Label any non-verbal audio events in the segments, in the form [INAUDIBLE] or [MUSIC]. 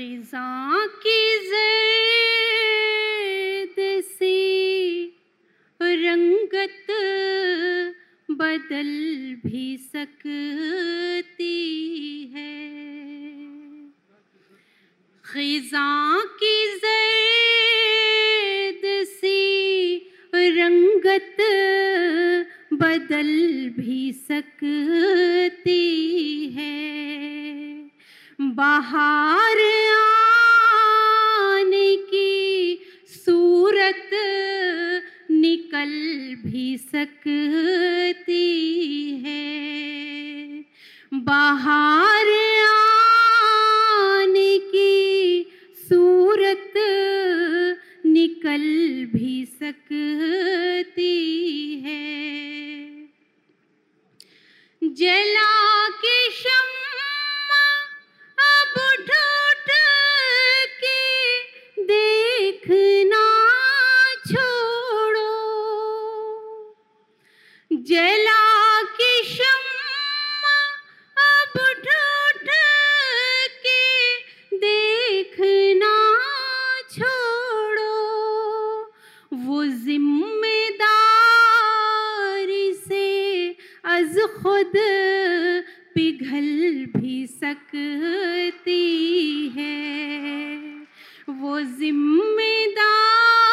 खिजा की जैद रंगत बदल भी सकती है। खिजा की जैद सी रंगत बदल भी सकती है। बाहर भी सकती है। बाहर आने की सूरत निकल भी सकती जला के शम्मा अब ढूंढ के देखना छोड़ो। वो ज़िम्मेदारी से अज खुद पिघल भी सकती है। वो ज़िम्मेदारी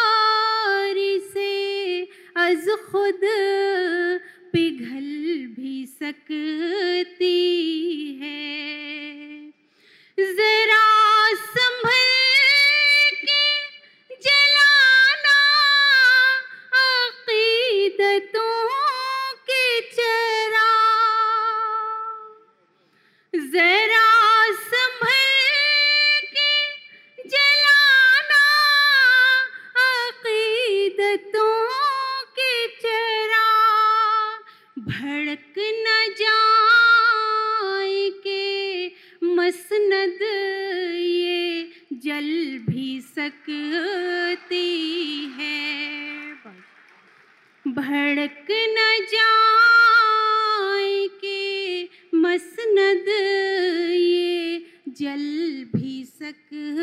जल भी सकती है। भड़क न जाए के मसनद ये जल भी सकती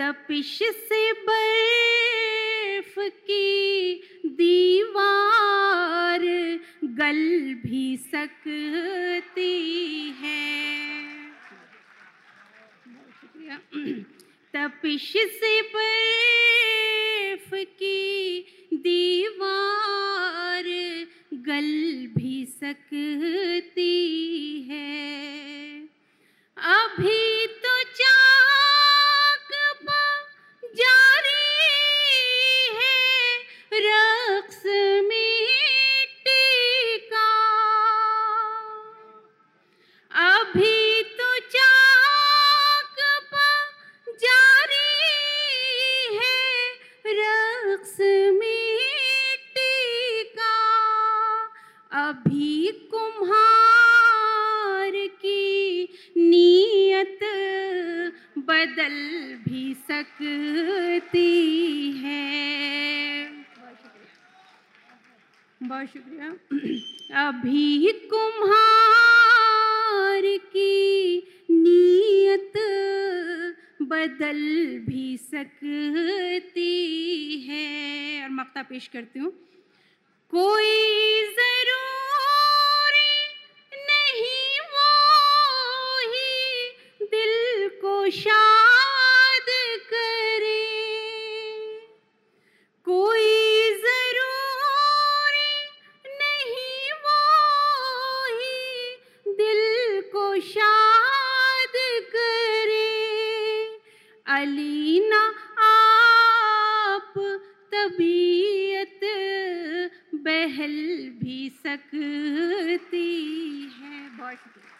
तपिश से बर्फ़ की दीवार गल भी सकती है। तपिश से बर्फ़ की दीवार गल भी सकती अभी तो चाक पा जारी है रक्स मिट्टी का। अभी कुम्हार की नीयत बदल भी सकती है। बहुत शुक्रिया। [CLEARS THROAT] अभी कुम्हार बदल भी सकती है। और मक्ता पेश करती हूँ। कोई ज़रूरी अलीना आप तबीयत बहल भी सकती है। बहुत शुक्रिया।